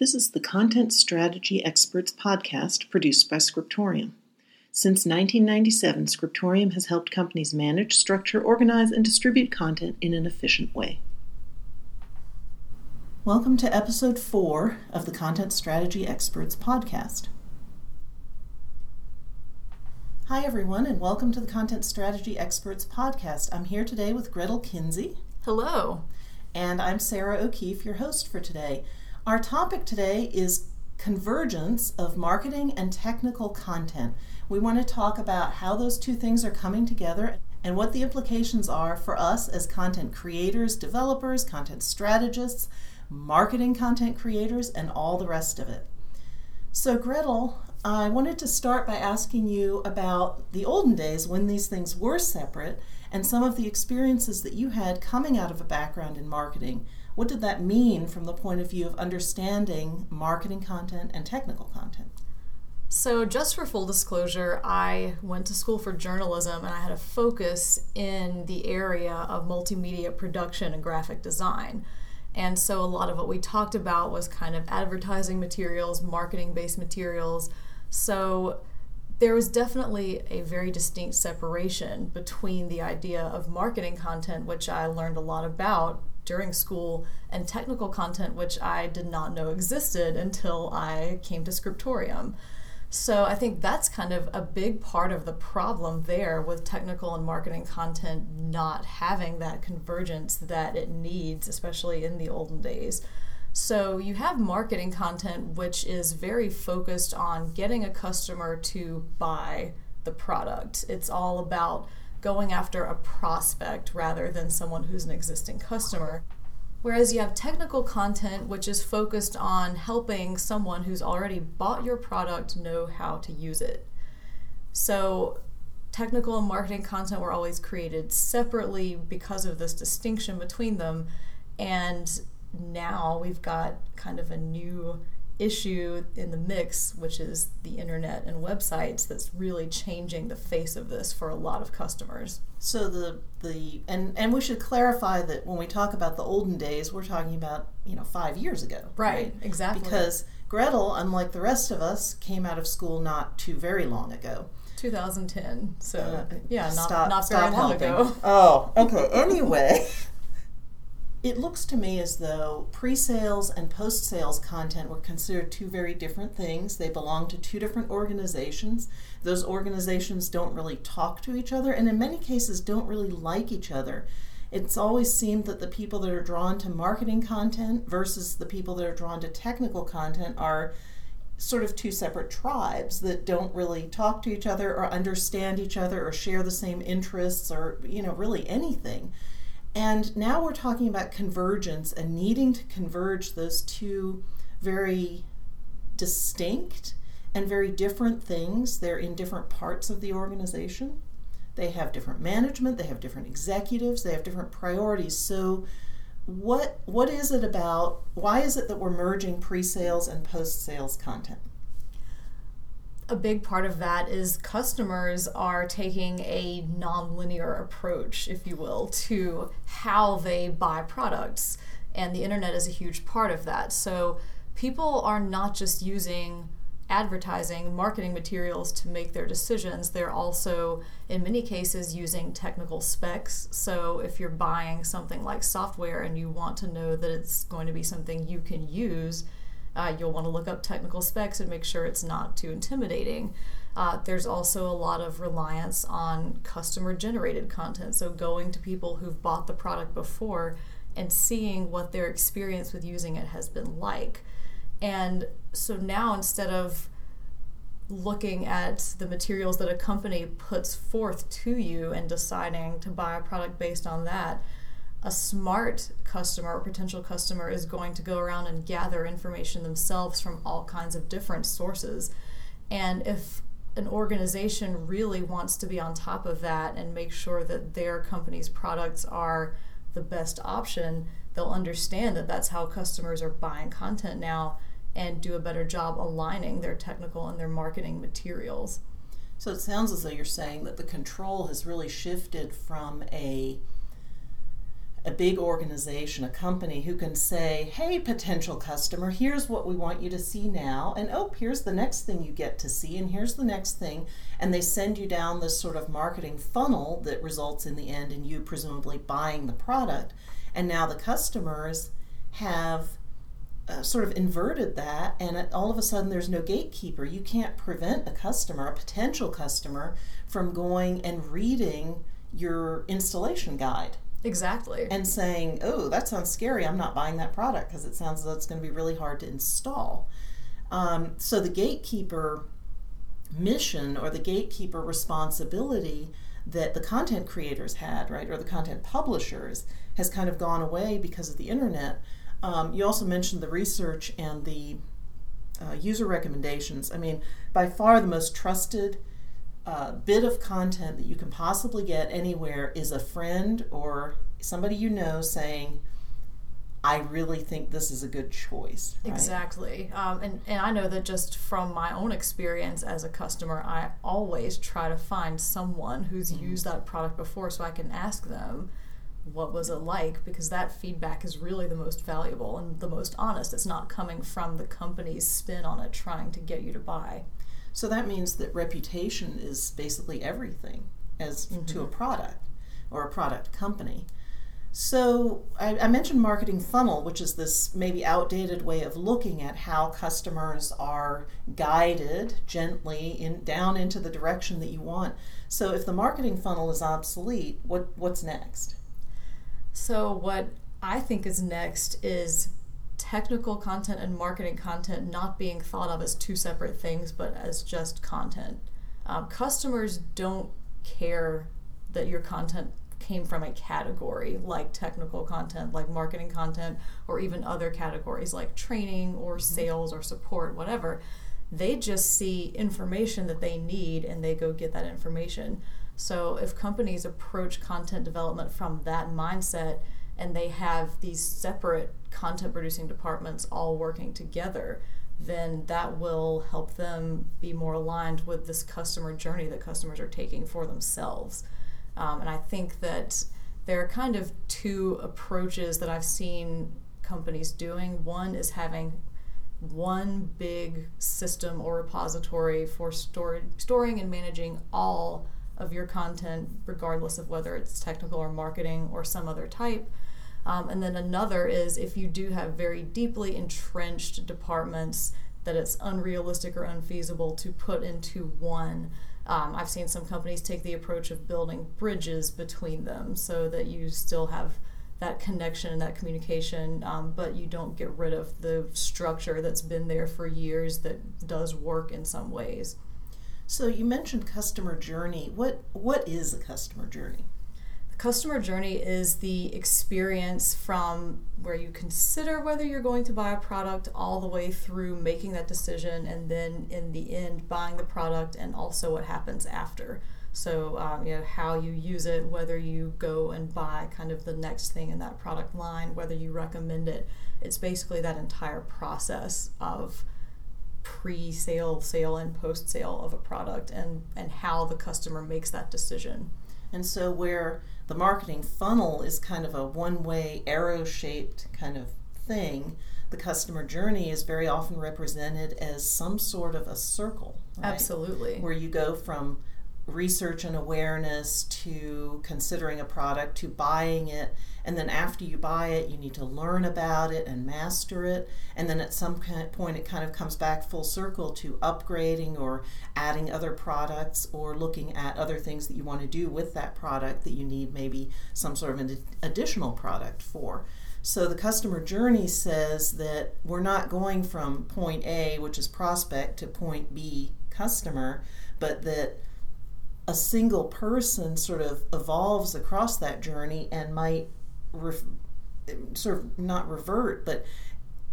This is the Content Strategy Experts podcast produced by Scriptorium. Since 1997, Scriptorium has helped companies manage, structure, organize, and distribute content in an efficient way. Welcome to episode four of the Content Strategy Experts podcast. Hi, everyone, and welcome to the Content Strategy Experts podcast. I'm here today with Gretyl Kinsey. Hello. And I'm Sarah O'Keefe, your host for today. Our topic today is convergence of marketing and technical content. We want to talk about how those two things are coming together and what the implications are for us as content creators, developers, content strategists, marketing content creators, and all the rest of it. So, Gretyl, I wanted to start by asking you about the olden days when these things were separate and some of the experiences that you had coming out of a background in marketing. What did that mean from the point of view of understanding marketing content and technical content? So, just for full disclosure, I went to school for journalism and I had a focus in the area of multimedia production and graphic design. And so, a lot of what we talked about was kind of advertising materials, marketing based materials. So, there was definitely a very distinct separation between the idea of marketing content, which I learned a lot about during school, and technical content, which I did not know existed until I came to Scriptorium. So I think that's kind of a big part of the problem there with technical and marketing content not having that convergence that it needs, especially in the olden days. So you have marketing content which is very focused on getting a customer to buy the product. It's all about going after a prospect rather than someone who's an existing customer. Whereas you have technical content which is focused on helping someone who's already bought your product know how to use it. So technical and marketing content were always created separately because of this distinction between them. And now we've got kind of a new issue in the mix, which is the internet and websites, that's really changing the face of this for a lot of customers. So the the and and we should clarify that when we talk about the olden days, we're talking about you know five years ago, right? right? Exactly. Because Gretyl, unlike the rest of us, came out of school not too very long ago. 2010. So uh, yeah, not stop, not very long helping. ago. Oh, okay. Anyway. It looks to me as though pre sales and post sales content were considered two very different things. They belong to two different organizations. Those organizations don't really talk to each other, and in many cases, don't really like each other. It's always seemed that the people that are drawn to marketing content versus the people that are drawn to technical content are sort of two separate tribes that don't really talk to each other or understand each other or share the same interests or, you know, really anything. And now we're talking about convergence and needing to converge those two very distinct and very different things. They're in different parts of the organization. They have different management, they have different executives, they have different priorities. So what what is it about why is it that we're merging pre-sales and post-sales content? A big part of that is customers are taking a nonlinear approach, if you will, to how they buy products. And the internet is a huge part of that. So people are not just using advertising, marketing materials to make their decisions. They're also, in many cases, using technical specs. So if you're buying something like software and you want to know that it's going to be something you can use, uh, you'll want to look up technical specs and make sure it's not too intimidating. Uh, there's also a lot of reliance on customer generated content. So, going to people who've bought the product before and seeing what their experience with using it has been like. And so now instead of looking at the materials that a company puts forth to you and deciding to buy a product based on that, a smart customer or potential customer is going to go around and gather information themselves from all kinds of different sources. And if an organization really wants to be on top of that and make sure that their company's products are the best option, they'll understand that that's how customers are buying content now and do a better job aligning their technical and their marketing materials. So it sounds as though you're saying that the control has really shifted from a a big organization, a company who can say, hey, potential customer, here's what we want you to see now. And oh, here's the next thing you get to see, and here's the next thing. And they send you down this sort of marketing funnel that results in the end in you presumably buying the product. And now the customers have uh, sort of inverted that, and it, all of a sudden there's no gatekeeper. You can't prevent a customer, a potential customer, from going and reading your installation guide Exactly. and saying, "Oh, that sounds scary. I'm not buying that product because it sounds though it's going to be really hard to install." Um, so the gatekeeper mission or the gatekeeper responsibility that the content creators had, right, or the content publishers, has kind of gone away because of the internet. Um, you also mentioned the research and the uh, user recommendations. I mean, by far the most trusted uh, bit of content that you can possibly get anywhere is a friend or somebody you know saying, I really think this is a good choice. right? Exactly. Um, and, and I know that just from my own experience as a customer, I always try to find someone who's Mm-hmm. used that product before so I can ask them what was it like because that feedback is really the most valuable and the most honest. It's not coming from the company's spin on it trying to get you to buy. So that means that reputation is basically everything as to a mm-hmm. product or a product company. So I, I mentioned marketing funnel, which is this maybe outdated way of looking at how customers are guided gently in down into the direction that you want. So if the marketing funnel is obsolete, what what's next? So, what I think is next is technical content and marketing content not being thought of as two separate things, but as just content. Um, customers don't care that your content came from a category like technical content, like marketing content, or even other categories like training or sales or support, whatever. They just see information that they need and they go get that information. So if companies approach content development from that mindset and they have these separate content producing departments all working together, then that will help them be more aligned with this customer journey that customers are taking for themselves. Um, and I think that there are kind of two approaches that I've seen companies doing. One is having one big system or repository for store, storing and managing all of your content, regardless of whether it's technical or marketing or some other type. Um, and then another is if you do have very deeply entrenched departments that it's unrealistic or unfeasible to put into one. Um, I've seen some companies take the approach of building bridges between them so that you still have that connection and that communication, um, but you don't get rid of the structure that's been there for years that does work in some ways. So you mentioned customer journey. What what is a customer journey? Customer journey is the experience from where you consider whether you're going to buy a product all the way through making that decision and then in the end buying the product and also what happens after. So, um, you know, how you use it, whether you go and buy kind of the next thing in that product line, whether you recommend it. It's basically that entire process of pre sale, sale, and post sale of a product and, and how the customer makes that decision. And so, where the marketing funnel is kind of a one way arrow shaped kind of thing, the customer journey is very often represented as some sort of a circle. right? Absolutely. Where you go from research and awareness to considering a product to buying it. And then after you buy it, you need to learn about it and master it. And then at some point, it kind of comes back full circle to upgrading or adding other products or looking at other things that you want to do with that product that you need maybe some sort of an additional product for. So the customer journey says that we're not going from point A, which is prospect, to point B, customer, but that a single person sort of evolves across that journey and might ref- sort of not revert, but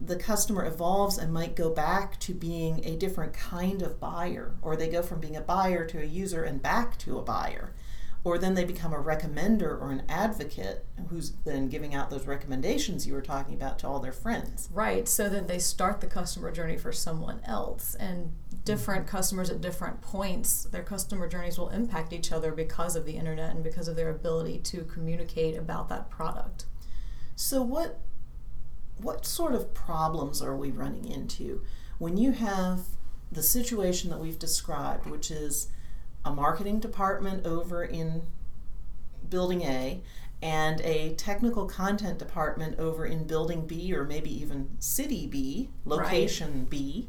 the customer evolves and might go back to being a different kind of buyer, or they go from being a buyer to a user and back to a buyer. Or then they become a recommender or an advocate who's then giving out those recommendations you were talking about to all their friends. Right. So then they start the customer journey for someone else. And different mm-hmm. customers at different points, their customer journeys will impact each other because of the internet and because of their ability to communicate about that product. So what what sort of problems are we running into when you have the situation that we've described, which is a marketing department over in building A and a technical content department over in building B or maybe even city B, location right. B.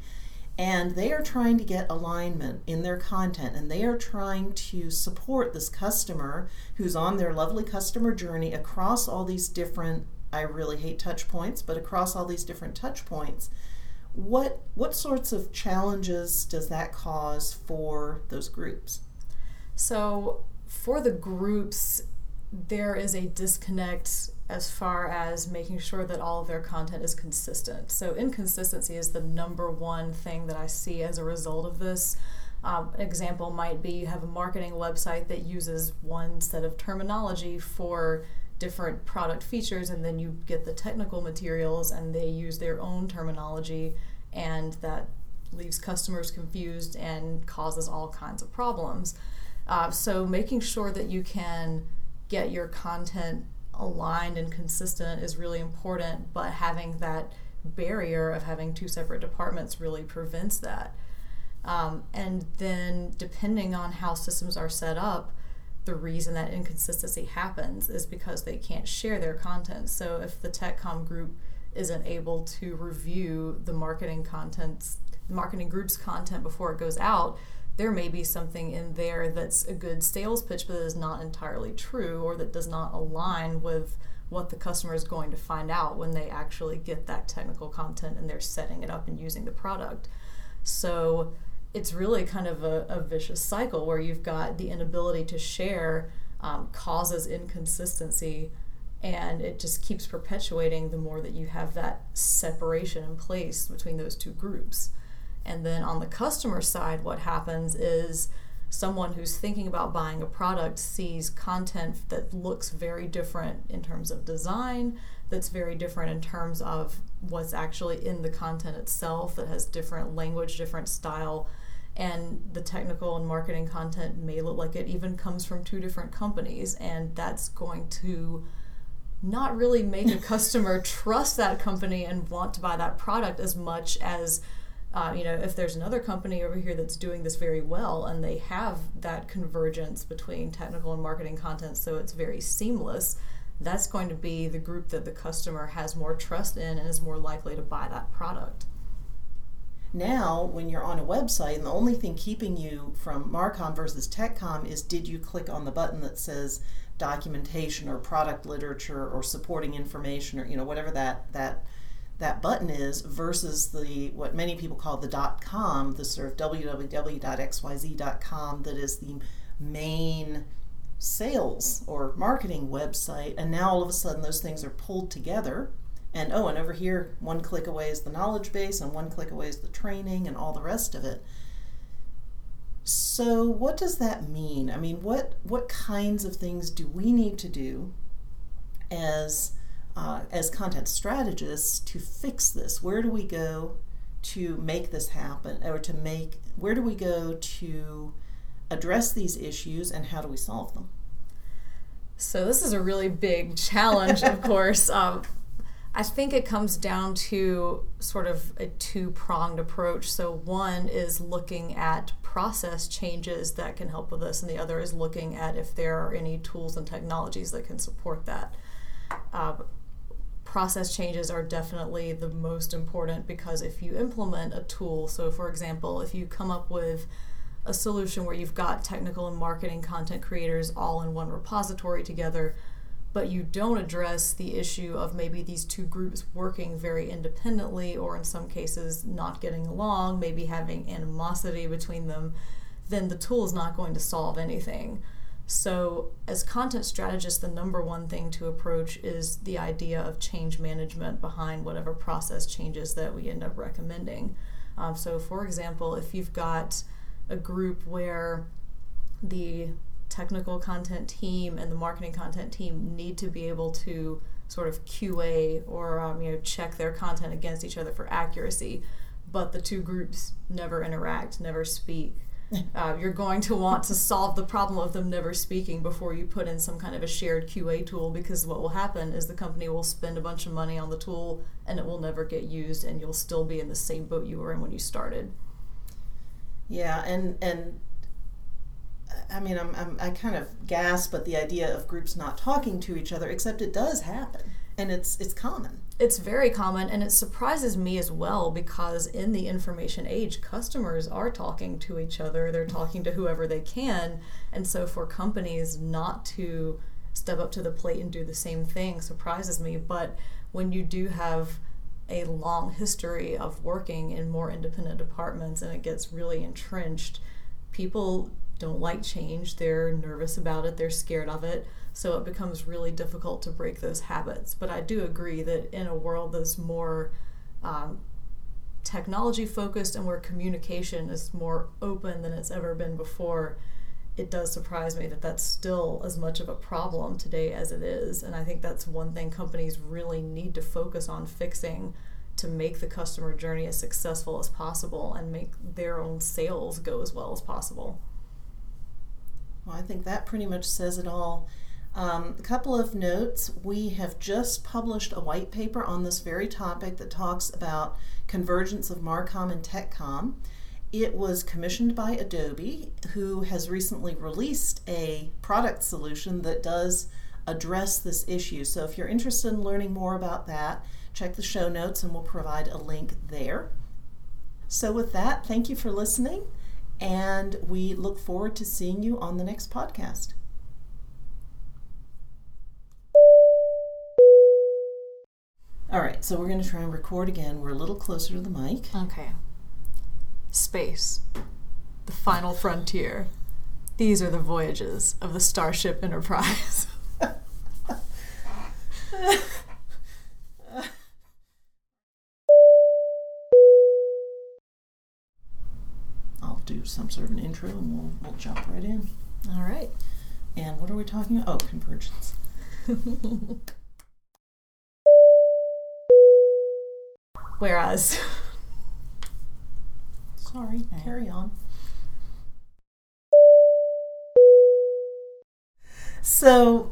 And they are trying to get alignment in their content and they are trying to support this customer who's on their lovely customer journey across all these different, I really hate touch points, but across all these different touch points. What, what sorts of challenges does that cause for those groups? So, for the groups, there is a disconnect as far as making sure that all of their content is consistent. So, inconsistency is the number one thing that I see as a result of this. Um, an example might be you have a marketing website that uses one set of terminology for different product features, and then you get the technical materials and they use their own terminology, and that leaves customers confused and causes all kinds of problems. Uh, so, making sure that you can get your content aligned and consistent is really important, but having that barrier of having two separate departments really prevents that. Um, and then, depending on how systems are set up, the reason that inconsistency happens is because they can't share their content. So if the TechCom group isn't able to review the marketing contents, marketing group's content before it goes out, there may be something in there that's a good sales pitch, but is not entirely true or that does not align with what the customer is going to find out when they actually get that technical content and they're setting it up and using the product. So it's really kind of a, a vicious cycle where you've got the inability to share um, causes inconsistency and it just keeps perpetuating the more that you have that separation in place between those two groups. And then on the customer side, what happens is someone who's thinking about buying a product sees content that looks very different in terms of design, that's very different in terms of what's actually in the content itself, that has different language, different style and the technical and marketing content may look like it even comes from two different companies and that's going to not really make a customer trust that company and want to buy that product as much as uh, you know if there's another company over here that's doing this very well and they have that convergence between technical and marketing content so it's very seamless that's going to be the group that the customer has more trust in and is more likely to buy that product now, when you're on a website and the only thing keeping you from Marcom versus TechCom is did you click on the button that says documentation or product literature or supporting information or you know whatever that that that button is versus the what many people call the dot .com, the sort of www.xyz.com that is the main sales or marketing website. And now all of a sudden those things are pulled together and oh, and over here, one click away is the knowledge base, and one click away is the training, and all the rest of it. So, what does that mean? I mean, what what kinds of things do we need to do as uh, as content strategists to fix this? Where do we go to make this happen, or to make where do we go to address these issues, and how do we solve them? So this is a really big challenge, of course. Um, I think it comes down to sort of a two pronged approach. So, one is looking at process changes that can help with this, and the other is looking at if there are any tools and technologies that can support that. Uh, process changes are definitely the most important because if you implement a tool, so for example, if you come up with a solution where you've got technical and marketing content creators all in one repository together, but you don't address the issue of maybe these two groups working very independently or in some cases not getting along, maybe having animosity between them, then the tool is not going to solve anything. So, as content strategists, the number one thing to approach is the idea of change management behind whatever process changes that we end up recommending. Um, so, for example, if you've got a group where the technical content team and the marketing content team need to be able to sort of QA or um, you know check their content against each other for accuracy, but the two groups never interact, never speak. Uh, you're going to want to solve the problem of them never speaking before you put in some kind of a shared QA tool because what will happen is the company will spend a bunch of money on the tool and it will never get used and you'll still be in the same boat you were in when you started. Yeah, and and I mean, I'm, I'm I kind of gasp at the idea of groups not talking to each other, except it does happen, and it's it's common. It's very common, and it surprises me as well because in the information age, customers are talking to each other. They're talking to whoever they can, and so for companies not to step up to the plate and do the same thing surprises me. But when you do have a long history of working in more independent departments and it gets really entrenched, people don't like change. They're nervous about it, they're scared of it. So it becomes really difficult to break those habits. But I do agree that in a world that's more um, technology focused and where communication is more open than it's ever been before, it does surprise me that that's still as much of a problem today as it is. And I think that's one thing companies really need to focus on fixing to make the customer journey as successful as possible and make their own sales go as well as possible. Well, I think that pretty much says it all. Um, a couple of notes. We have just published a white paper on this very topic that talks about convergence of Marcom and TechCom. It was commissioned by Adobe, who has recently released a product solution that does address this issue. So if you're interested in learning more about that, check the show notes and we'll provide a link there. So, with that, thank you for listening and we look forward to seeing you on the next podcast. All right, so we're going to try and record again. We're a little closer to the mic. Okay. Space. The final frontier. These are the voyages of the Starship Enterprise. some sort of an intro and we'll, we'll jump right in. All right. And what are we talking about? Oh, convergence. Whereas. Sorry, carry on. So,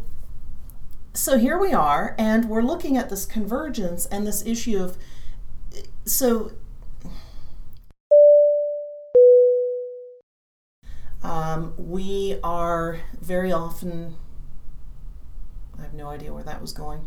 so here we are, and we're looking at this convergence and this issue of. So Um, we are very often, I have no idea where that was going.